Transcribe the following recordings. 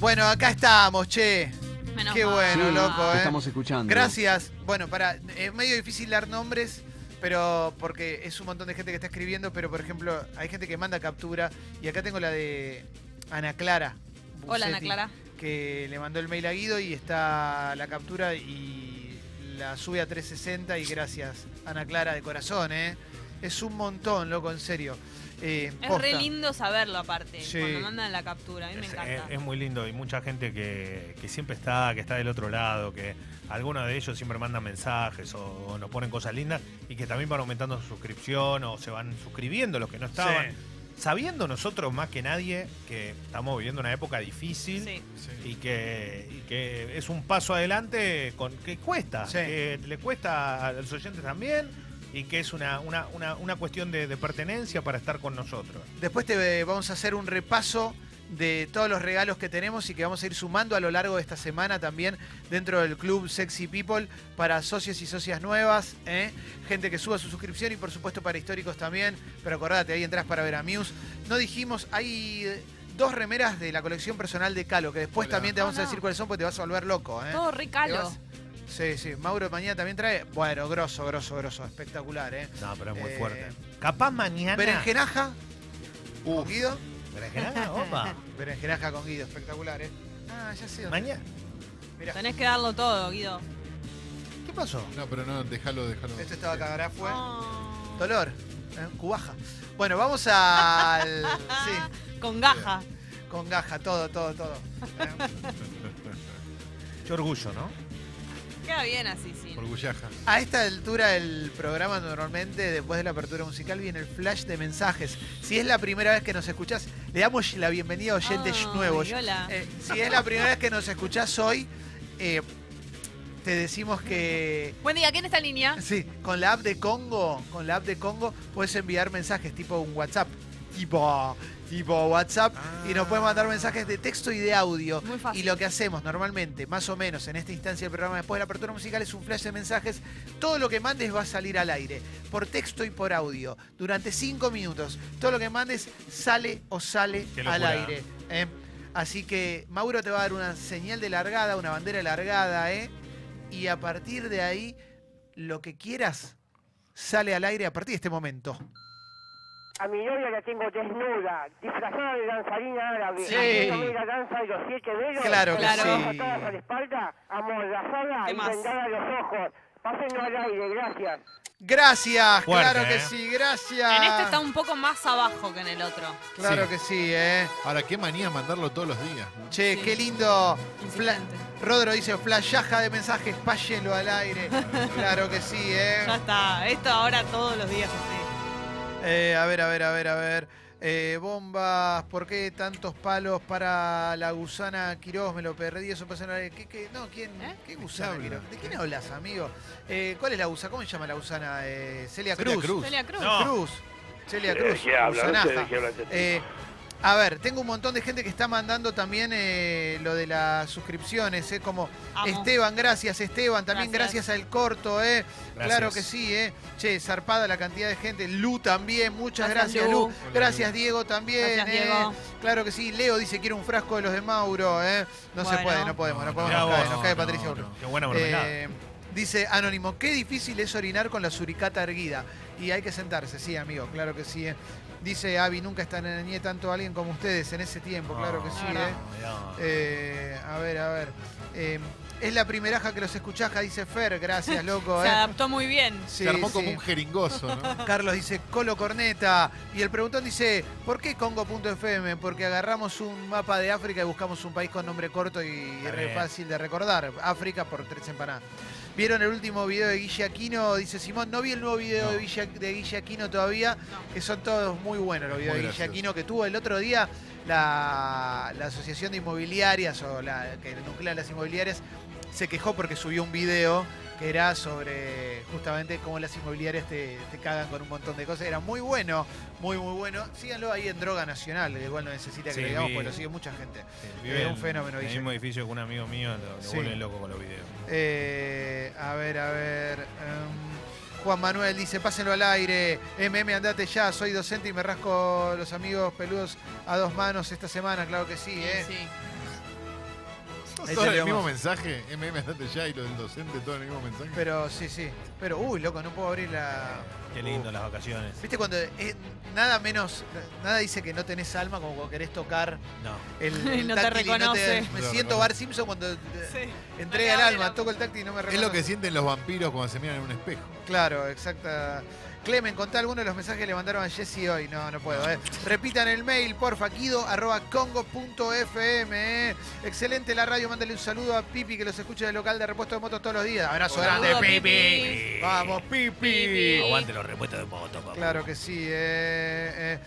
Bueno, acá estamos, che. Menos Qué mal. bueno, Sí, loco, te ¿eh? estamos escuchando. Gracias. Bueno, para, es medio difícil dar nombres, pero porque es un montón de gente que está escribiendo, pero por ejemplo, hay gente que manda captura y acá tengo la de Ana Clara. Hola, Ana Bucetti, Clara. Que le mandó el mail a Guido y está la captura y la sube a 360 y gracias, Ana Clara, de corazón, ¿eh? Es un montón, loco, en serio. Eh, Es posta. re lindo saberlo aparte, Sí. cuando mandan la captura. A mí me Es, encanta. es- es muy lindo y mucha gente que, que siempre está, que está del otro lado, que algunos de ellos siempre mandan mensajes o, o nos ponen cosas lindas y que también van aumentando su suscripción o se van suscribiendo los que no estaban. Sí. Sabiendo nosotros más que nadie que estamos viviendo una época difícil Sí. y, que, y que es un paso adelante con, que cuesta, Sí. que le cuesta a los oyentes también y que es una, una, una, una cuestión de, de pertenencia para estar con nosotros. Después te vamos a hacer un repaso de todos los regalos que tenemos y que vamos a ir sumando a lo largo de esta semana también dentro del club Sexy People para socios y socias nuevas, ¿eh? gente que suba su suscripción y por supuesto para históricos también. Pero acordate, ahí entras para ver a Muse. No dijimos, hay eh, dos remeras de la colección personal de Calo, que después Hola. también te vamos a decir cuáles son porque te vas a volver loco. ¿eh? Todo re Te calo. vas- Sí, sí. Mauro mañana también trae. Bueno, grosso, grosso, grosso. Espectacular, ¿eh? No, pero es muy Eh, fuerte. Capaz mañana. Berenjenaja. ¿Con Uf. Guido? Berenjenaja, opa. Berenjenaja con Guido, espectacular, ¿eh? Ah, ya sé. dónde- Mañana. Mirá, Tenés que darlo todo, Guido. ¿Qué pasó? No, pero no, déjalo, déjalo. esto estaba acá, ahora fue. Oh. Dolor. ¿eh? Cubaja. Bueno, vamos al. Sí, Con gaja. con gaja, todo, todo, todo. ¿eh? Qué orgullo, ¿no? Queda bien así, sí. Orgullaja. A esta altura del programa, normalmente, después de la apertura musical, viene el flash de mensajes. Si es la primera vez que nos escuchás, le damos la bienvenida a oyentes nuevos. hola. Eh, si es la primera vez que nos escuchás hoy, eh, te decimos que Buen día, ¿quién está en línea? Sí, con la app de Congo, con la app de Congo puedes enviar mensajes tipo un WhatsApp, tipo, tipo WhatsApp, y nos puedes mandar mensajes de texto y de audio. Muy fácil. Y lo que hacemos normalmente, más o menos en esta instancia del programa después de la apertura musical, es un flash de mensajes. Todo lo que mandes va a salir al aire, por texto y por audio, durante cinco minutos. Todo lo que mandes sale o sale al aire. ¿eh? Así que Mauro te va a dar una señal de largada, una bandera largada, ¿eh? y a partir de ahí, lo que quieras sale al aire a partir de este momento. A mi novia la tengo desnuda, disfrazada de danzarina árabe, Sí. la danza de los siete dedos, Claro que Claro. sí. a la espalda, amordazada ¿Qué y vendada a los ojos. Pásenlo al aire, gracias. Gracias, Fuerte, claro que ¿eh? sí, gracias. En este está un poco más abajo que en el otro. Claro Sí. que sí, ¿eh? Ahora, qué manía mandarlo todos los días. ¿no? Che, Sí. qué lindo. Rodro dice, flashaja de mensajes, páyenlo al aire. claro que sí, ¿eh? Ya está. Esto ahora todos los días así. Eh, a ver, a ver, a ver, a ver. Eh, bombas, ¿por qué tantos palos para la gusana Quiroz? Me lo perdí, eso pasa en la... ¿Qué, qué? No, ¿quién? ¿Eh? ¿Qué gusana habla? Quiroz? ¿De quién hablas, amigo? Eh, ¿Cuál es la gusana? ¿Cómo se llama la gusana? Eh, Celia, Celia Cruz. Cruz. Celia Cruz. No. Cruz. Celia Cruz. ¿De qué hablan? No sé gusanaja. de qué hablan. Eh, a ver, tengo un montón de gente que está mandando también eh, lo de las suscripciones, eh, como Amo. Esteban, gracias Esteban, también Gracias. gracias, al corto, eh. Gracias. Claro que sí, eh. Che, zarpada la cantidad de gente. Lu también, muchas Gracias, gracias, Lu. Lu. Gracias Diego también. Gracias, eh. Diego. Claro que sí. Leo dice quiere un frasco de los de Mauro, eh. No se puede, no podemos, no podemos, Mirá nos cae, vos. nos cae No, Patricia no, no. Qué buena. Eh, dice Anónimo, qué difícil es orinar con la suricata erguida. Y hay que sentarse, sí, amigo, claro que sí. Dice Avi, nunca extrañé tanto a alguien como ustedes en ese tiempo, claro que sí, no, no. eh. Eh, a ver, a ver. Eh, es la primeraja que los escuchaja, dice Fer, gracias, loco. Se eh. adaptó muy bien. Sí, Se armó sí. como un jeringoso, ¿no? Carlos dice Colo Corneta. Y el preguntón dice, ¿por qué Congo.fm? Porque agarramos un mapa de África y buscamos un país con nombre corto y re fácil de recordar. África por tres empanadas. ¿Vieron el último video de Guille Aquino? Dice Simón, no vi el nuevo video No. de, Guille, de Guille Aquino todavía, No. que son todos muy buenos los videos Muy de Guille. Aquino que tuvo el otro día la, la Asociación de Inmobiliarias o la que nuclea las inmobiliarias se quejó porque subió un video que era sobre justamente cómo las inmobiliarias te, te cagan con un montón de cosas. Era muy bueno, muy, muy bueno. Síganlo ahí en Droga Nacional, igual no necesita que Sí, lo digamos vi- porque lo sigue mucha gente. Vive Eh, un en- fenómeno, En el mismo edificio que un amigo mío, lo, lo Sí. vuelven loco con los videos. Eh, a ver, a ver. em, Juan Manuel dice, pásenlo al aire. MM, andate ya, soy docente y me rasco los amigos peludos a dos manos esta semana, claro que sí, ¿eh? Sí. Ahí Todo el mismo mensaje, MM andate ya y lo del docente, todo el mismo mensaje. Pero sí, sí. Pero, uy, loco, no puedo abrir la. Qué lindo las vacaciones. ¿Viste cuando es- nada menos, nada dice que no tenés alma como cuando querés tocar No. el, el No te táctil y reconoce. me No siento. Bart Simpson cuando eh, Sí. entrega No el alma, toco el táctil y no me es reconoce. lo que sienten los vampiros cuando se miran en un espejo. Claro, exacta. Clemen, contá algunos de los mensajes que le mandaron a Jesse hoy. No, no puedo. eh. Repitan el mail, porfa, guido arroba congo.fm. eh. Excelente la radio, mándale un saludo a Pipi que los escucha del local de repuesto de motos todos los días. Abrazo grande, Pipi. Pipi. Vamos, Pipi. Pipi. Aguante los repuestos de moto, papá. Claro que sí. eh, eh.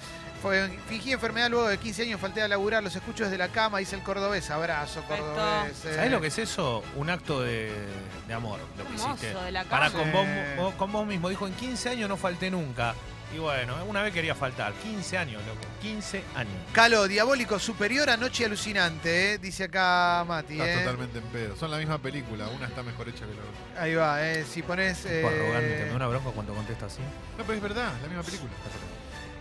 Fue, fingí enfermedad luego de 15 años, falté a laburar, los escucho desde la cama, dice el cordobés. Abrazo, cordobés. eh. ¿Sabés lo que es eso? Un acto de, de amor, lo que Hermoso, hiciste. de la Para cama. con vos, Sí. vos- con vos mismo. Dijo, en 15 años no falté nunca. Y bueno, una vez quería faltar. 15 años, loco. 15 años. Calo, diabólico superior a Noche Alucinante, eh, dice acá Mati. Estás eh. totalmente en pedo. Son la misma película, una está mejor hecha que la otra. Ahí va, eh, si pones... Tipo arrogante, Eh, me da una bronca cuando contesta así. No, pero es verdad, la misma película.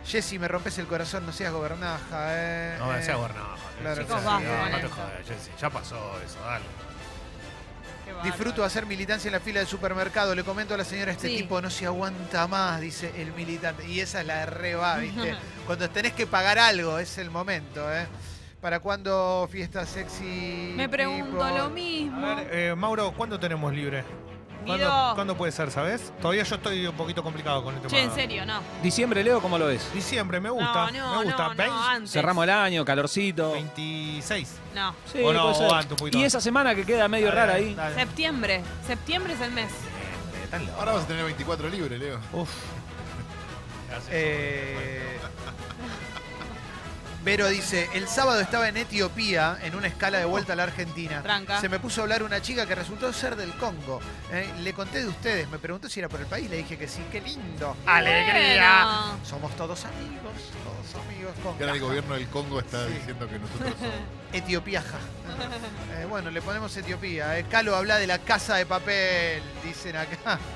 Jessy, me rompes el corazón, no seas gobernaja. Eh, No, eh. sea gobernado. claro Chicos, sí, eh. con no te esto. jodas, Jessy, Ya pasó eso, dale. Qué bárbaro. Disfruto hacer militancia en la fila del supermercado. Le comento a la señora, este Sí. tipo no se aguanta más, dice el militante. Y esa es la de re va, ¿viste? Cuando tenés que pagar algo, es el momento, ¿eh? ¿Para cuándo fiesta sexy? Me pregunto lo mismo. A ver, eh, Mauro, ¿cuándo tenemos libre? ¿Cuándo, Guido. cuándo puede ser, sabes? Todavía yo estoy un poquito complicado con el tema. Che, en serio, no. Diciembre, Leo, ¿cómo lo ves? Diciembre, me gusta. no, no, me gusta. no, 20, no, antes. Cerramos el año, calorcito. 26. No. Sí, O no, puede ser. o antes, un poquito y antes. esa semana que queda medio Dale, rara ahí. dale. Septiembre. Septiembre es el mes. Septiembre, tan loco. Ahora vas a tener 24 libres, Leo. Uf. Gracias. Eh, Vero dice, el sábado estaba en Etiopía en una escala de vuelta a la Argentina. Tranca. Se me puso a hablar una chica que resultó ser del Congo. Eh, le conté de ustedes, me preguntó si era por el país, le dije que sí, qué lindo. ¡Alegría! Bueno. Somos todos amigos, todos amigos. Que ahora el gobierno del Congo está Sí. diciendo que nosotros somos. Etiopiaja. Eh, bueno, le ponemos Etiopía. eh. Calo habla de la casa de papel, dicen acá.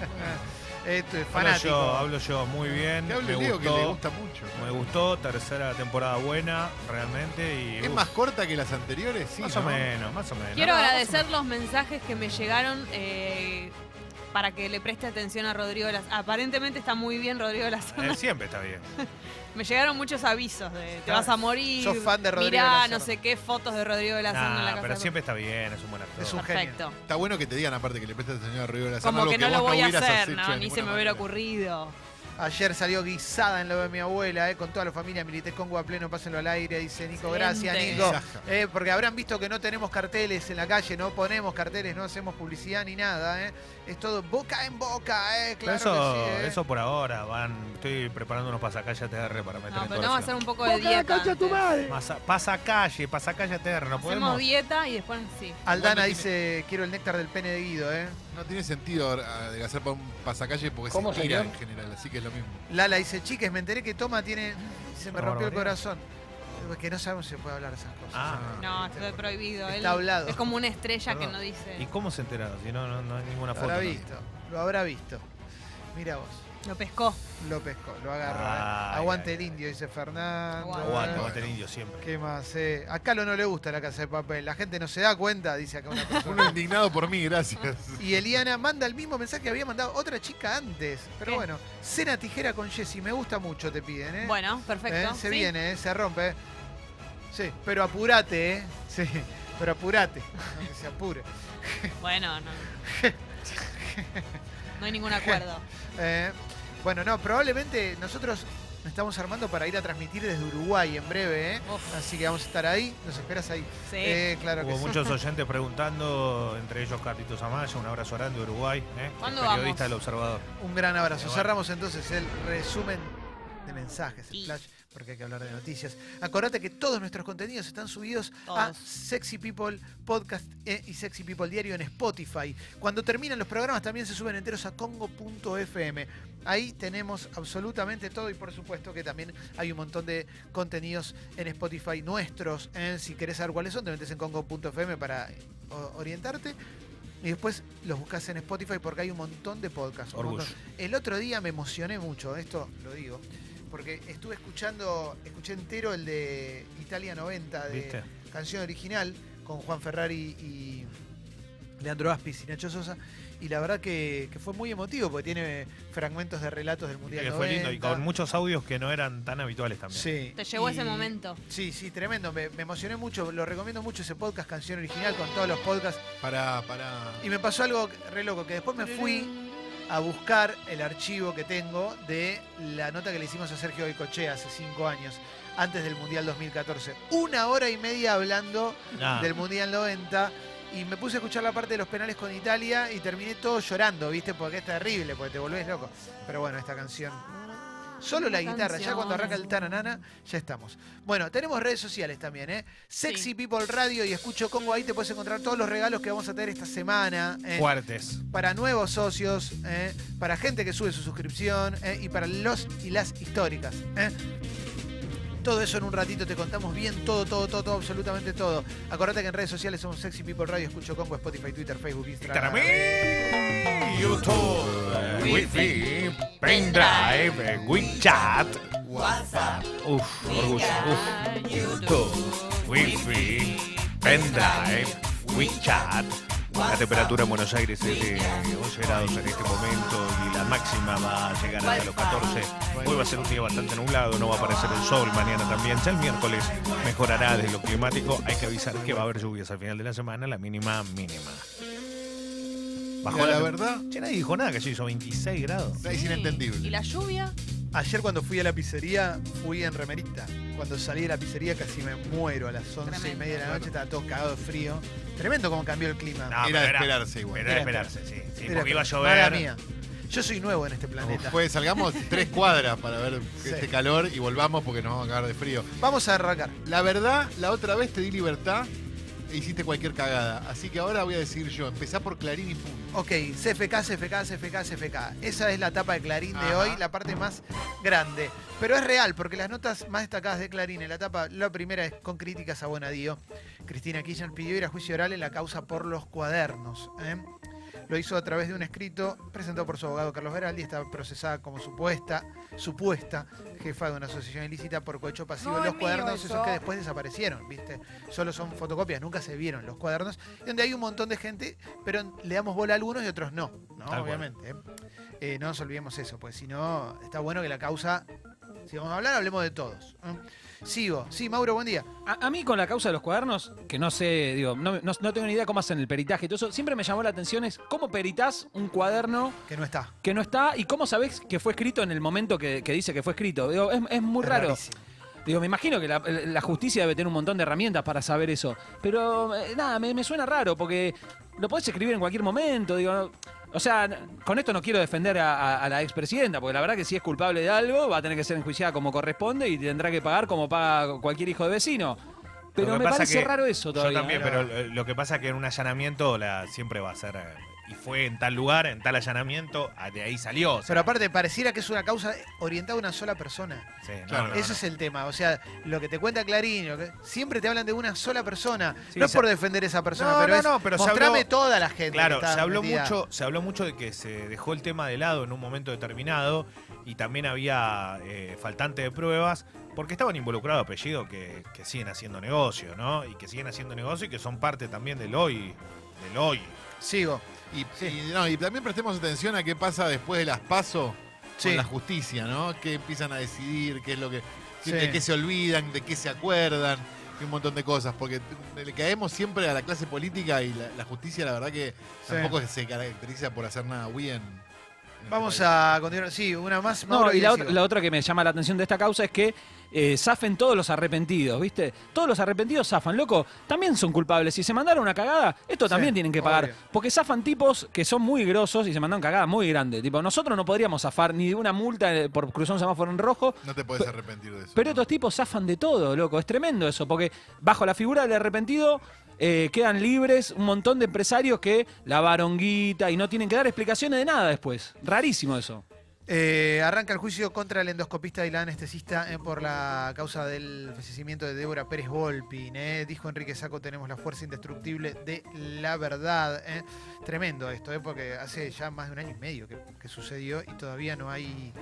Esto es Hablo yo, hablo yo muy bien. Me Leo, que gustó, le gusta mucho. Me gustó, tercera temporada buena, realmente. Y, ¿Es uf, más corta que las anteriores? Sí, más ¿no? o menos, más o menos. Quiero no, agradecer los mensajes que me llegaron eh, para que le preste atención a Rodrigo Las. Aparentemente está muy bien Rodrigo Las. Eh, siempre está bien. Me llegaron muchos avisos de te vas a morir. sos fan de Rodrigo Mirá, Lazar. no sé qué fotos de Rodrigo en la Nah, casa. pero de- siempre está bien, es un buen actor. Es un Perfecto. Está bueno que te digan, aparte, que le prestes atención a Río de la Serna, Como algo que no lo vos voy a hacer, ¿no? de Ni se me hubiera ocurrido. Ayer salió guisada en lo de mi abuela, eh, con toda la familia Milité Congo a pleno, pásenlo al aire, dice Nico. Gracias. Nico. Eh, porque habrán visto que no tenemos carteles en la calle, no ponemos carteles, no hacemos publicidad ni nada. Eh. Es todo boca en boca, eh. Claro eso, que sí, eh. eso por ahora, van, estoy preparando unos pasacalles ATR para meter No, en pero la que hacer un poco de dieta. antes. Masa- pasacalle, pasacalle ATR, no Hacemos podemos. dieta y después sí. Aldana dice, quiero el néctar del pene de Guido, eh. No tiene sentido adelgazar para un pasacalle porque ¿Cómo, se tira señor? en general, así que es lo mismo. Lala dice, chiques, me enteré que Toma tiene... Se me rompió el corazón. Es que no sabemos si se puede hablar de esas cosas. Ah. No, está prohibido. Está Él hablado. Es como una estrella que no dice. ¿Y cómo se enteraron? Si no, no, no hay ninguna Lo foto. habrá ¿no? visto, lo habrá visto. Mira vos, Lo pescó. lo pescó, lo agarró. eh. Aguante ay, el ay. indio, dice Fernando. Aguante. Aguante, Eh. aguante el indio siempre. ¿Qué más? Eh? A Calo no le gusta la casa de papel. La gente no se da cuenta, dice acá una persona. Uno indignado por mí, gracias. Y Eliana manda el mismo mensaje que había mandado otra chica antes. Pero ¿Qué? bueno, cena tijera con Jessy. Me gusta mucho, te piden, ¿eh? Bueno, perfecto. ¿Eh? Se Sí. viene, ¿eh? Se rompe. Sí, pero apurate, ¿eh? Sí, pero apurate. No que se apure. Bueno, no. No hay ningún acuerdo. Eh, bueno, no, probablemente nosotros nos estamos armando para ir a transmitir desde Uruguay en breve, ¿eh? Así que vamos a estar ahí. Nos esperas ahí. Sí. Eh, claro que Hubo sí. muchos oyentes preguntando, entre ellos Carlitos Amaya, un abrazo grande de Uruguay, ¿eh? ¿Cuándo periodista vamos? del Observador. Un gran abrazo. Cerramos entonces el resumen de mensajes, el flash, porque hay que hablar de noticias. Acordate que todos nuestros contenidos están subidos a. Sexy People Podcast eh, y Sexy People Diario en Spotify. Cuando terminan los programas también se suben enteros a congo.fm. Ahí tenemos absolutamente todo y por supuesto que también hay un montón de contenidos en Spotify nuestros. eh. Si querés saber cuáles son, te metes en congo.fm para orientarte. Y después los buscas en Spotify porque hay un montón de podcasts. montón. El otro día me emocioné mucho, esto lo digo, porque estuve escuchando, escuché entero el de Italia 90 de ¿Viste? canción original, con Juan Ferrari y Leandro Aspis y Nacho Sosa. Y la verdad que, que fue muy emotivo porque tiene fragmentos de relatos del Mundial Que fue lindo y 90. con muchos audios que no eran tan habituales también. Sí. Te llegó y- ese momento. Sí, sí, tremendo. Me, me emocioné mucho. Lo recomiendo mucho ese podcast, Canción Original, con todos los podcasts. Para, para. Y me pasó algo re loco, que después me fui a buscar el archivo que tengo de la nota que le hicimos a Sergio Goicochea hace cinco años, antes del Mundial 2014. Una hora y media hablando Ah, del Mundial 90 y me puse a escuchar la parte de los penales con Italia y terminé todo llorando, ¿viste? Porque es terrible, porque te volvés loco. Pero bueno, esta canción. Solo la guitarra, ya cuando arranca el tananana, ya estamos. Bueno, tenemos redes sociales también, ¿eh? Sexy Sí. People Radio y Escucho Congo, ahí te puedes encontrar todos los regalos que vamos a tener esta semana. ¿eh? fuertes. para nuevos socios, ¿eh? para gente que sube su suscripción ¿eh? y para los y las históricas. ¿eh? Todo eso en un ratito te contamos bien todo, todo, todo, todo, absolutamente todo. Acordate que en redes sociales somos Sexy People Radio, Escucho Congo, Spotify, Twitter, Facebook, Instagram. Instagram, YouTube, Wi-Fi, Pendrive, WeChat, WhatsApp. Uf, orgullo. Uf. YouTube, Wi-Fi, Pendrive, WeChat. La temperatura en Buenos Aires es de 11 grados en este momento y la máxima va a llegar hasta los 14. Hoy va a ser un día bastante nublado, no va a aparecer el sol, mañana también. Ya el miércoles mejorará desde lo climático. Hay que avisar que va a haber lluvias al final de la semana, la mínima mínima. Bajó la tem- verdad, Che, nadie dijo nada, que se hizo 26 grados. es inentendible. ¿Y la lluvia? Ayer cuando fui a la pizzería, fui en remerita. Cuando salí de la pizzería casi me muero a las 11 y Tremendo. media de la noche, estaba todo cagado de frío. Tremendo cómo cambió el clima. No, Era pero de esperarse igual. Era de esperarse, sí. sí, Era- porque iba a Mala llover. mía. Yo soy nuevo en este planeta. Pues salgamos tres cuadras para ver Sí. este calor y volvamos porque nos vamos a cagar de frío. Vamos a arrancar. La verdad, la otra vez te di libertad hiciste cualquier cagada. Así que ahora voy a decir yo, empezá por Clarín y punto. Ok, CFK, CFK, CFK, CFK. Esa es la tapa de Clarín de hoy, la parte más grande. Pero es real, porque las notas más destacadas de Clarín en la tapa, la primera es con críticas a Bonadío. Cristina Kirchner pidió ir a juicio oral en la causa por los cuadernos. ¿eh? Lo hizo a través de un escrito presentado por su abogado Carlos Veraldi. Está procesada como supuesta, supuesta jefa de una asociación ilícita por cohecho pasivo. No los cuadernos, eso. esos que después desaparecieron, ¿viste? Solo son fotocopias, nunca se vieron los cuadernos. Donde hay un montón de gente, pero le damos bola a algunos y otros no, ¿no? Tal. Obviamente. ¿eh? Eh, no nos olvidemos eso, pues si no, está bueno que la causa, si vamos a hablar, hablemos de todos. ¿eh? Sigo. Sí, Mauro, buen día. A, a mí con la causa de los cuadernos, que no sé, digo, no, no- no tengo ni idea cómo hacen el peritaje y todo eso, siempre me llamó la atención es cómo peritas un cuaderno Que no está. que no está y cómo sabés que fue escrito en el momento que, que dice que fue escrito. Digo, es, es muy Es raro. rarísimo. Digo, me imagino que la, la justicia debe tener un montón de herramientas para saber eso. Pero eh, nada, me, me suena raro porque lo podés escribir en cualquier momento. Digo, o sea, con esto no quiero defender a, a- a la expresidenta, porque la verdad que si es culpable de algo va a tener que ser enjuiciada como corresponde y tendrá que pagar como paga cualquier hijo de vecino. Pero me pasa parece que raro eso todavía. Yo también, Pero- pero eh, lo que pasa es que en un allanamiento la, siempre va a ser. eh, y fue en tal lugar, en tal allanamiento, ah, de ahí salió. o sea, Pero aparte, pareciera que es una causa orientada a una sola persona. sí, no, Ese no. es el tema. O sea, lo que te cuenta Clarín, lo que- siempre te hablan de una sola persona. Sí, no es se- por defender a esa persona, No, pero no, es no, pero se mostrame habló- toda la gente. Claro, que está se habló, metida. mucho, se habló mucho de que se dejó el tema de lado en un momento determinado y también había eh, faltante de pruebas porque estaban involucrados apellidos que, que siguen haciendo negocio, ¿no? Y que siguen haciendo negocio y que son parte también del hoy. Del hoy. Sigo. Y, Sí. y, no, y también prestemos atención a qué pasa después de las pasos Sí. con la justicia, ¿no? Que empiezan a decidir, qué es lo que. Sí. de qué se olvidan, de qué se acuerdan, y un montón de cosas. Porque le caemos siempre a la clase política y la, la justicia, la verdad que Sí. tampoco se caracteriza por hacer nada bien. en Vamos este país. a continuar. Sí, una más. No, Mauro, y la, otra- la otra que me llama la atención de esta causa es que eh, zafen todos los arrepentidos, ¿viste? Todos los arrepentidos zafan, loco. También son culpables. Si se mandaron una cagada, esto Sí, también tienen que pagar. obvio. Porque zafan tipos que son muy grosos y se mandaron cagadas muy grandes. Tipo, nosotros no podríamos zafar ni de una multa eh, por cruzar un semáforo en rojo. No te puedes arrepentir de eso. Pero ¿no? estos tipos zafan de todo, loco. Es tremendo eso. Porque bajo la figura del arrepentido eh, quedan libres un montón de empresarios que lavaron guita y no tienen que dar explicaciones de nada después. Rarísimo eso. Eh, arranca el juicio contra el endoscopista y la anestesista por la causa del fallecimiento de Débora Pérez Volpin. eh. Dijo Enrique Saco, tenemos la fuerza indestructible de la verdad. eh. Tremendo esto, porque hace ya más de un año y medio que sucedió y todavía no hay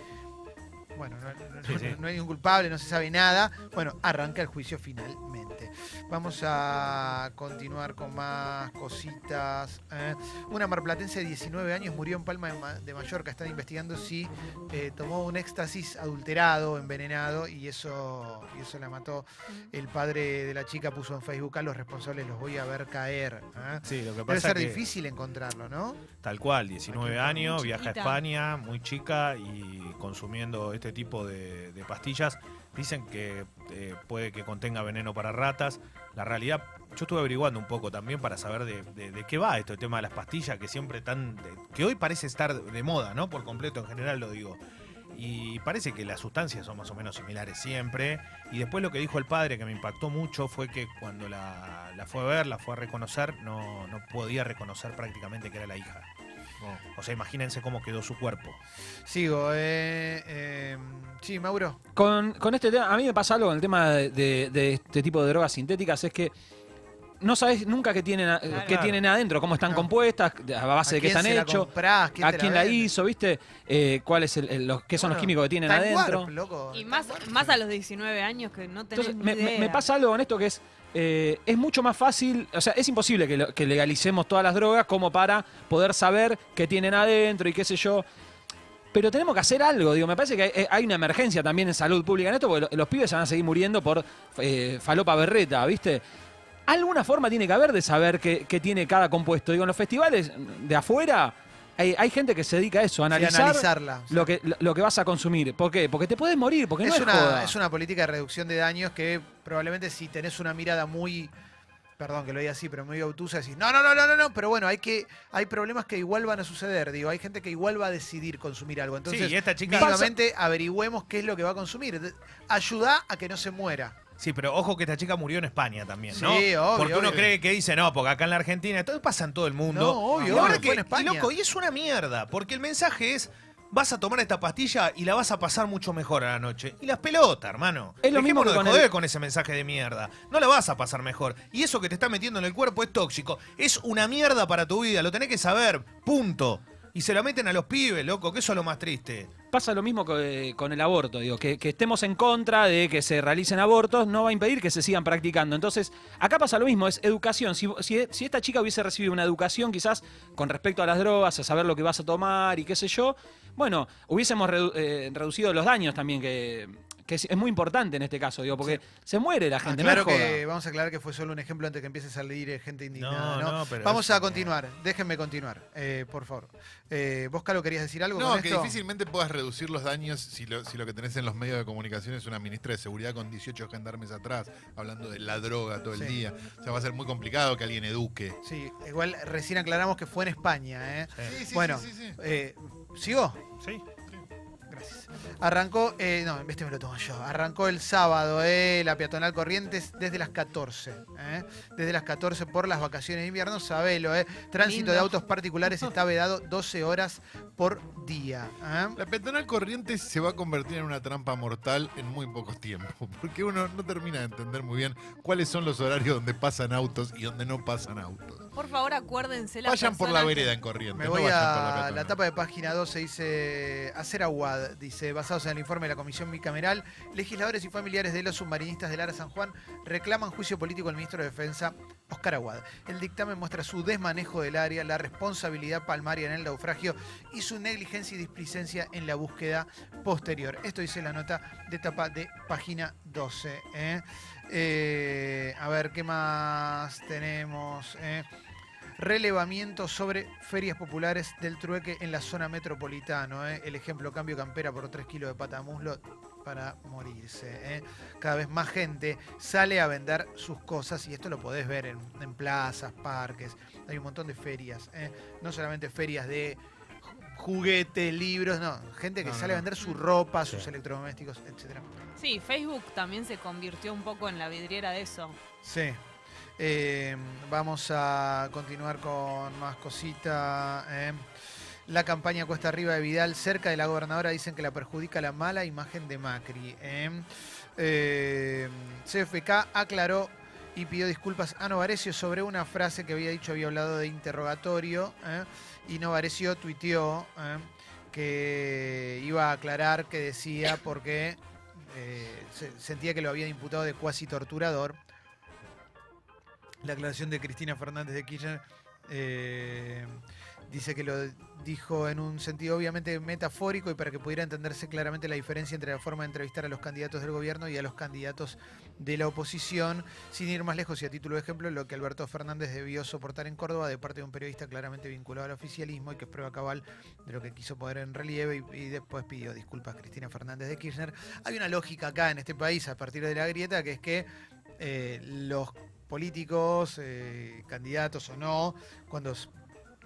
Bueno, no, no- Sí, sí. no hay un culpable, no se sabe nada. Bueno, arranca el juicio finalmente. Vamos a continuar con más cositas. ¿eh? Una marplatense de 19 años murió en Palma de, Ma- de Mallorca. Están investigando si eh, tomó un éxtasis adulterado, envenenado, y eso, y eso la mató. El padre de la chica puso en Facebook a los responsables los voy a ver caer. ¿eh? Sí, lo que Debe pasa ser que difícil encontrarlo, ¿no? tal cual, 19 años, viaja a. España, muy chica y consumiendo este tipo de, pastillas. Dicen que eh, puede que contenga veneno para ratas. La realidad, yo estuve averiguando un poco también para saber de, qué va esto, tema de las pastillas, que siempre tan. que hoy parece estar de moda, ¿no? Por completo, en general lo digo. Y parece que las sustancias son más o menos similares siempre. Y después lo que dijo el padre, que me impactó mucho, fue que cuando la, la fue a ver, la fue a reconocer, no, no podía reconocer prácticamente que era la hija. O sea, imagínense cómo quedó su cuerpo. Sigo. Eh, eh, sí, Mauro. Con, con este tema, a mí me pasa algo con el tema de, de- de este tipo de drogas sintéticas, es que no sabes nunca qué tienen, a- Claro. qué tienen adentro, cómo están No. compuestas, a base de qué están hechos, comprás? ¿Quién a quién la hizo, ¿viste? Eh, ¿Cuál es el, el- los, qué son los químicos que tienen adentro. Warp, loco. Y más, Warp, más a los 19 años que no tenés Entonces, ni me, me- idea. me pasa algo con esto que es, eh, es mucho más fácil, o sea, es imposible que, legalicemos todas las drogas como para poder saber qué tienen adentro y qué sé yo. Pero tenemos que hacer algo, digo, me parece que hay, una emergencia también en salud pública en esto, porque lo- los pibes se van a seguir muriendo por eh, falopa berreta, ¿viste? Alguna forma tiene que haber de saber qué tiene cada compuesto. Digo, en los festivales de afuera hay, hay gente que se dedica a eso, a Sí, analizar analizarla. sí. lo que, lo, lo que vas a consumir. ¿Por qué? Porque te puedes morir, porque no es, es una, joda. es una política de reducción de daños que probablemente si tenés una mirada muy, perdón que lo diga así, pero muy obtusa, decís, no, no, no, no, no, no, pero bueno, hay que hay problemas que igual van a suceder, digo, hay gente que igual va a decidir consumir algo. Entonces, sí, y esta chica. mínimamente averigüemos qué es lo que va a consumir. Ayuda a que no se muera. Sí, pero ojo que esta chica murió en España también, ¿no? Sí, obvio, Porque uno obvio. cree que dice, no, porque acá en la Argentina, esto pasa en todo el mundo. No, obvio, Y obvio, fue que- en España. Y loco, y es una mierda, porque el mensaje es, vas a tomar esta pastilla y la vas a pasar mucho mejor a la noche. Y las pelotas, hermano. Es lo mismo que con de joder el- con ese mensaje de mierda. No la vas a pasar mejor. Y eso que te está metiendo en el cuerpo es tóxico. Es una mierda para tu vida, lo tenés que saber. Punto. Y se lo meten a los pibes, loco, que eso es lo más triste. Pasa lo mismo eh, con el aborto, digo, que, estemos en contra de que se realicen abortos no va a impedir que se sigan practicando. Entonces, acá pasa lo mismo, es educación. Si, esta chica hubiese recibido una educación quizás con respecto a las drogas, a saber lo que vas a tomar y qué sé yo, bueno, hubiésemos eh, reducido los daños también, que, que es, es muy importante en este caso, digo, porque se muere la gente, Claro no es joda. que vamos a aclarar que fue solo un ejemplo antes que empiece a salir eh, gente indignada. No, No, no, pero Vamos es a continuar. Déjenme continuar, eh, por favor. Eh, ¿Vos, Calo, querías decir algo No, con que esto? difícilmente puedas reducir los daños si lo, si lo que tenés en los medios de comunicación es una ministra de seguridad con 18 gendarmes atrás, hablando de la droga todo el Sí. día. O sea, va a ser muy complicado que alguien eduque. Sí, igual recién aclaramos que fue en España. ¿eh? Sí. Sí, Bueno. sí, sí, sí. Eh, ¿Sigo? Sí. Gracias. Arrancó, eh, no, este me lo tomo yo. Arrancó el sábado, eh, la peatonal Corrientes desde las 14. eh, desde las 14 por las vacaciones de invierno, sabelo, eh. Tránsito Lindo. de autos particulares está vedado 12 horas por día. eh. La peatonal Corrientes se va a convertir en una trampa mortal en muy poco tiempo, porque uno no termina de entender muy bien cuáles son los horarios donde pasan autos y donde no pasan autos. Por favor, acuérdense las Vayan por la vereda en Corrientes. Me no voy por a la, peatonal. tapa de página 12, dice Hacer Aguad, dice, basados en el informe de la Comisión Bicameral, legisladores y familiares de los submarinistas del Ara San Juan reclaman juicio político al ministro de Defensa, Oscar Aguad. El dictamen muestra su desmanejo del área, la responsabilidad palmaria en el naufragio y su negligencia y displicencia en la búsqueda posterior. Esto dice la nota de tapa de página 12. ¿eh? Eh, a ver, ¿qué más tenemos? eh? Relevamiento sobre ferias populares del trueque en la zona metropolitana. ¿eh? El ejemplo, cambio campera por 3 kilos de pata muslo para morirse. ¿eh? Cada vez más gente sale a vender sus cosas y esto lo podés ver en, en plazas, parques. Hay un montón de ferias. ¿eh? No solamente ferias de ju- juguetes, libros, no. Gente que No, no, sale a vender su ropa, sus Sí. electrodomésticos, etcétera. Sí, Facebook también se convirtió un poco en la vidriera de eso. Sí. Eh, vamos a continuar con más cositas. eh. La campaña Cuesta Arriba de Vidal cerca de la gobernadora dicen que la perjudica la mala imagen de Macri. eh. Eh, CFK aclaró y pidió disculpas a Novarecio sobre una frase que había dicho, había hablado de interrogatorio. y Novarecio tuiteó que iba a aclarar que decía porque se- sentía que lo habían imputado de cuasi torturador. La aclaración de Cristina Fernández de Kirchner eh, dice que lo dijo en un sentido obviamente metafórico y para que pudiera entenderse claramente la diferencia entre la forma de entrevistar a los candidatos del gobierno y a los candidatos de la oposición, sin ir más lejos y a título de ejemplo, lo que Alberto Fernández debió soportar en Córdoba de parte de un periodista claramente vinculado al oficialismo y que es prueba cabal de lo que quiso poner en relieve y, después pidió disculpas a Cristina Fernández de Kirchner. Hay una lógica acá en este país a partir de la grieta que es que eh, los políticos, eh, candidatos o no, cuando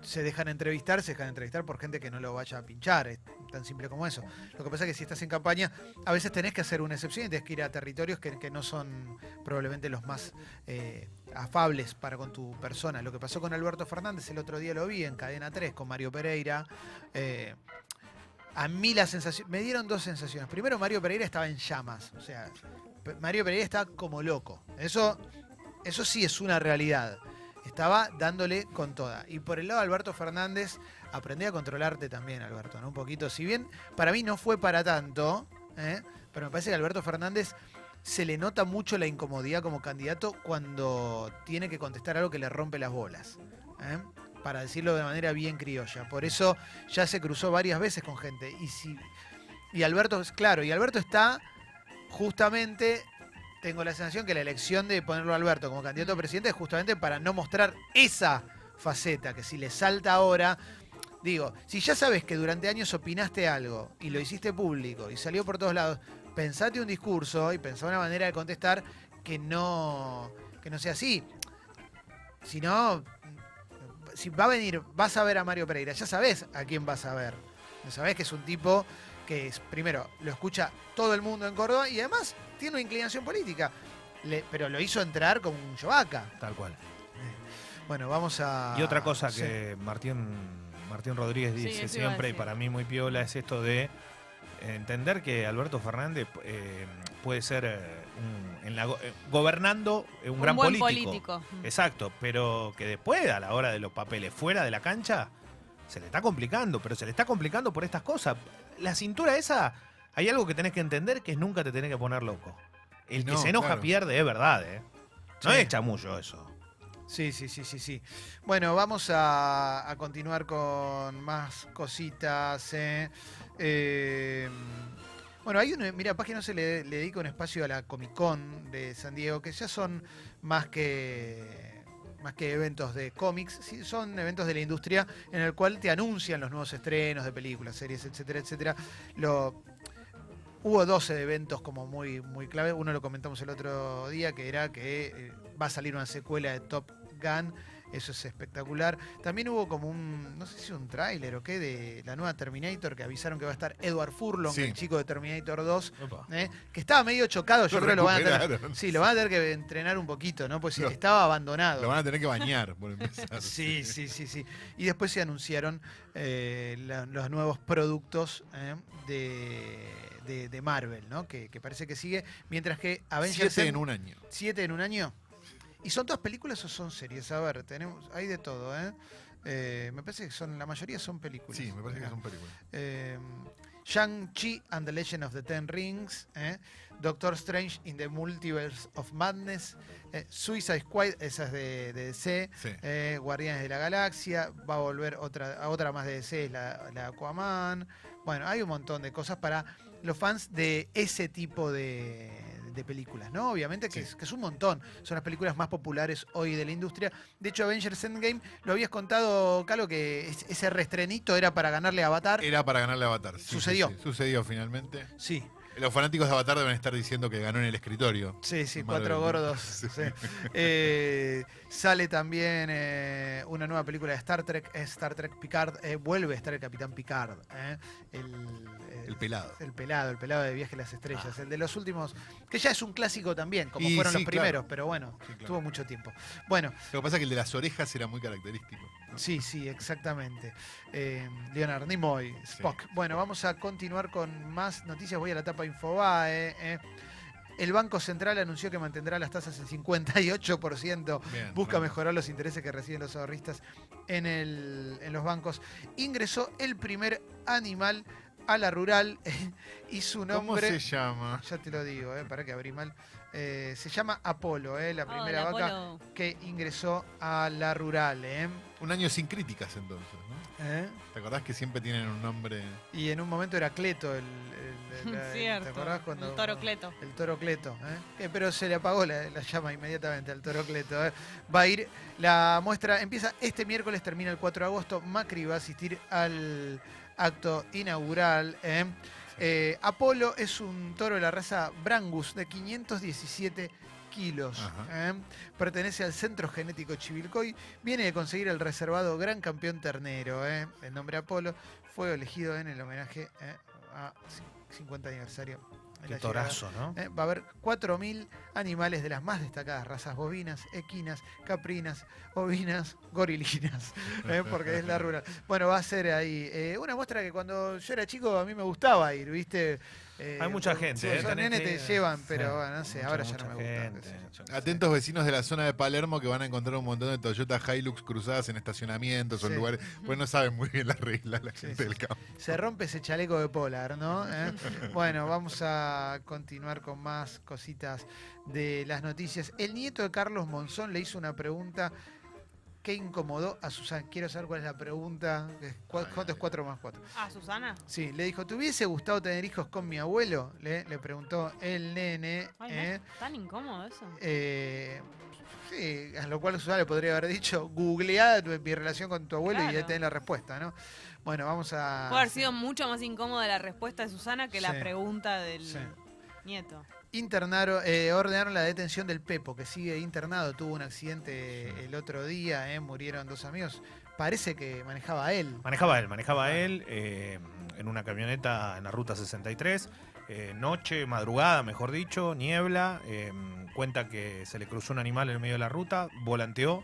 se dejan entrevistar, se dejan entrevistar por gente que no lo vaya a pinchar. Es tan simple como eso. Lo que pasa es que si estás en campaña, a veces tenés que hacer una excepción y tenés que ir a territorios que, no son probablemente los más eh, afables para con tu persona. Lo que pasó con Alberto Fernández, el otro día lo vi en Cadena 3 con Mario Pereira. eh, a mí la sensación, me dieron dos sensaciones. Primero, Mario Pereira estaba en llamas. O sea, Mario Pereira estaba como loco. Eso, eso sí es una realidad. Estaba dándole con toda. Y por el lado de Alberto Fernández, aprendí a controlarte también, Alberto, ¿no? Un poquito. Si bien para mí no fue para tanto, ¿eh? pero me parece que Alberto Fernández se le nota mucho la incomodidad como candidato cuando tiene que contestar algo que le rompe las bolas. ¿eh? Para decirlo de manera bien criolla. Por eso ya se cruzó varias veces con gente. Y si. Y Alberto, claro, y Alberto está justamente. Tengo la sensación que la elección de ponerlo a Alberto como candidato a presidente es justamente para no mostrar esa faceta, que si le salta ahora. Digo, si ya sabes que durante años opinaste algo y lo hiciste público y salió por todos lados, pensate un discurso y pensá una manera de contestar que no, que no sea así. Si no, si va a venir, vas a ver a Mario Pereira, ya sabes a quién vas a ver. Ya sabes que es un tipo que es, primero, lo escucha todo el mundo en Córdoba y además tiene una inclinación política. Le- pero lo hizo entrar como un yovaca. Tal cual. Bueno, vamos a. Y otra cosa sí. que Martín, Martín Rodríguez dice siempre, y para mí muy piola, es esto de entender que Alberto Fernández eh, puede ser eh, un- en la go- eh, gobernando eh, un, Un gran buen político. político. Exacto, pero que después, a la hora de los papeles fuera de la cancha, se le está complicando, pero se le está complicando por estas cosas. La cintura esa, hay algo que tenés que entender que es nunca te tenés que poner loco. El que No, se enoja claro. pierde, es verdad, ¿eh? No Sí. es chamullo eso. Sí, sí, sí, sí, sí. Bueno, vamos a, a continuar con más cositas. eh. Eh, bueno, hay un, mira, Página no se le, le dedica un espacio a la Comic Con de San Diego, que ya son más que más que eventos de cómics, son eventos de la industria en el cual te anuncian los nuevos estrenos de películas, series, etcétera, etcétera. Lo, Hubo 12 eventos como muy, muy clave. Uno lo comentamos el otro día, que era que eh, va a salir una secuela de Top Gun. Eso es espectacular. También hubo como un, no sé si un tráiler o qué, de la nueva Terminator, que avisaron que va a estar Edward Furlong, Sí. el chico de Terminator 2, Opa. eh, que estaba medio chocado. Yo Lo creo que lo van a tener. Sí, lo van a tener que entrenar un poquito, ¿no? Pues sí, estaba abandonado. Lo van a tener que bañar por empezar. Sí, sí, sí, sí. Y después se anunciaron eh, la- los nuevos productos eh, de, de- de Marvel, ¿no? Que, que parece que sigue. Mientras que Avengers Siete en un año. ¿Siete en un año? ¿Y son todas películas o son series? A ver, tenemos, hay de todo, ¿eh? Eh, me parece que son, la mayoría son películas. Sí, me parece que son películas. Eh, Shang-Chi and the Legend of the Ten Rings, ¿eh? Doctor Strange in the Multiverse of Madness, eh, Suicide Squad, esa es de, de DC, Sí. eh, Guardianes de la Galaxia, va a volver otra, otra más de DC, es la, la Aquaman. Bueno, hay un montón de cosas para los fans de ese tipo de, de películas, ¿no? Obviamente que, Sí. es, que es un montón. Son las películas más populares hoy de la industria. De hecho, Avengers Endgame, lo habías contado, Calo, que es- ese restrenito era para ganarle a Avatar. Era para ganarle a Avatar. Sí, Sucedió. sí, Sucedió finalmente. Sí, Los fanáticos de Avatar deben estar diciendo que ganó en el escritorio. Sí, sí, cuatro gordos. Sí. Eh, sale también eh, una nueva película de Star Trek, Star Trek Picard. eh, vuelve a estar el Capitán Picard. el, El pelado. El pelado, el pelado de Viaje a las Estrellas. El de los últimos, que ya es un clásico también, como Y fueron sí, los primeros, claro. pero bueno, Sí, claro. tuvo mucho tiempo. Bueno, Lo que pasa es que el de las orejas era muy característico. ¿no? Sí, sí, exactamente. Leonard Nimoy, Spock. Bueno, vamos a continuar con más noticias. Voy a la etapa Infobae. eh. El Banco Central anunció que mantendrá las tasas en 58%. Bien, Busca mejorar los intereses que reciben los ahorristas en, el- en los bancos. Ingresó el primer animal a la rural y su ¿Cómo nombre... se llama? Ya te lo digo, eh, para que abrí mal. Eh, se llama Apolo, eh, la primera vaca que ingresó a la rural. eh. Un año sin críticas entonces, ¿no? ¿Eh? ¿Te acordás que siempre tienen un nombre? Y en un momento era Cleto el... el- el- el- Cierto. ¿Te acordás cuando... El toro Cleto. El toro Cleto, ¿eh? Eh, pero se le apagó la, la llama inmediatamente al toro Cleto. ¿eh? Va a ir, la muestra empieza este miércoles, termina el 4 de agosto. Macri va a asistir al acto inaugural. ¿eh? Eh, Apolo es un toro de la raza Brangus de 517 kilos. ¿eh? Pertenece al Centro Genético Chivilcoy. Viene de conseguir el reservado Gran Campeón Ternero. ¿eh? El nombre Apolo fue elegido en el homenaje ¿eh? a 50 aniversario. Qué torazo, ¿no? eh, Va a haber 4.000 animales de las más destacadas razas bovinas, equinas, caprinas, ovinas, gorilinas, eh, porque es la rural. Bueno, va a ser ahí eh, una muestra que cuando yo era chico a mí me gustaba ir, ¿viste? Eh, Hay mucha gente, sí, ¿eh? nenes que te llevan, pero Sí. bueno, no sé, Mucha, ahora ya no me gusta. gente, sé. Atentos vecinos de la zona de Palermo que van a encontrar un montón de Toyota Hilux cruzadas en estacionamientos o en Sí. lugares. Pues no saben muy bien las reglas la Sí, gente sí. del campo. Se rompe ese chaleco de polar, ¿no? ¿Eh? Bueno, vamos a continuar con más cositas de las noticias. El nieto de Carlos Monzón le hizo una pregunta que incomodó a Susana. Quiero saber cuál es la pregunta. ¿Cu- ¿Cuánto es 4 más 4? Ah, Susana. Sí, le dijo, ¿te hubiese gustado tener hijos con mi abuelo? Le, le preguntó el nene. Ay, ¿eh? tan incómodo eso. Eh, sí, a lo cual Susana le podría haber dicho, googleá tu- mi relación con tu abuelo y ya tenés la respuesta, ¿no? Bueno, vamos a... Puede haber sido mucho más incómoda la respuesta de Susana que Sí. la pregunta del Sí. nieto. Internaron, eh, ordenaron la detención del Pepo, que sigue internado. Tuvo un accidente el otro día, eh, murieron dos amigos. Parece que manejaba él. Manejaba él, manejaba él eh, en una camioneta en la ruta 63. eh, noche, madrugada, mejor dicho, niebla. cuenta que se le cruzó un animal en el medio de la ruta, volanteó,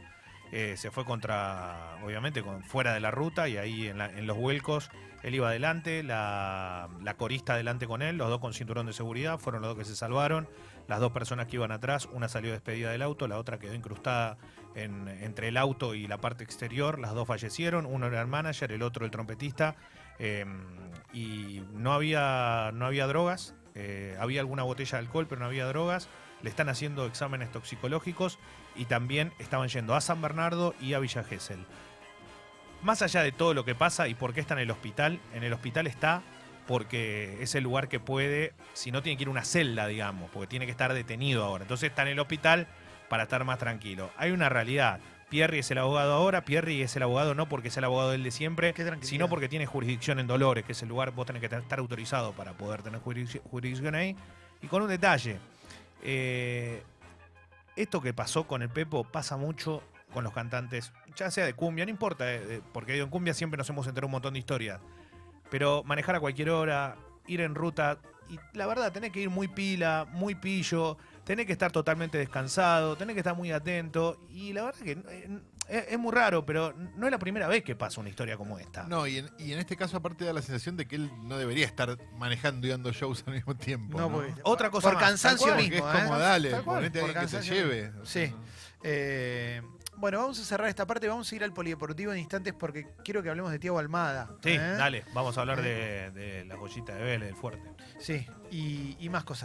eh, se fue contra, obviamente, con, fuera de la ruta y ahí en, los vuelcos él iba adelante, la, corista adelante con él, los dos con cinturón de seguridad, fueron los dos que se salvaron. Las dos personas que iban atrás, una salió despedida del auto, la otra quedó incrustada en- entre el auto y la parte exterior. Las dos fallecieron, uno era el manager, el otro el trompetista. eh, y no había, no había drogas, eh, había alguna botella de alcohol, pero no había drogas. Le están haciendo exámenes toxicológicos y también estaban yendo a San Bernardo y a Villa Gesell. Más allá de todo lo que pasa y por qué está en el hospital, en el hospital está porque es el lugar que puede, si no tiene que ir a una celda, digamos, porque tiene que estar detenido ahora. Entonces está en el hospital para estar más tranquilo. Hay una realidad. Pierri es el abogado ahora, Pierri es el abogado no porque sea el abogado del de siempre, sino porque tiene jurisdicción en Dolores, que es el lugar, vos tenés que estar autorizado para poder tener jurisdic- jurisdicción ahí. Y con un detalle, eh, esto que pasó con el Pepo pasa mucho con los cantantes, ya sea de cumbia, no importa, eh, eh, porque en cumbia siempre nos hemos enterado un montón de historias, pero manejar a cualquier hora, ir en ruta, y la verdad, tenés que ir muy pila, muy pillo, tenés que estar totalmente descansado, tenés que estar muy atento, y la verdad que es, es muy raro, pero no es la primera vez que pasa una historia como esta. No, y en, y en este caso aparte da la sensación de que él no debería estar manejando y dando shows al mismo tiempo. No, ¿no? porque- Otra cosa Por más, cansancio Porque mismo, es como ¿eh? dale, Tal cual, ponete a que cansancio lleve. mismo. o sea, Sí. no. Eh, bueno, vamos a cerrar esta parte. Vamos a ir al polideportivo en instantes porque quiero que hablemos de Tiago Almada. Sí, ¿eh? dale, vamos a hablar de, de la joyita de Vélez, del fuerte. Sí, y, y más cosas.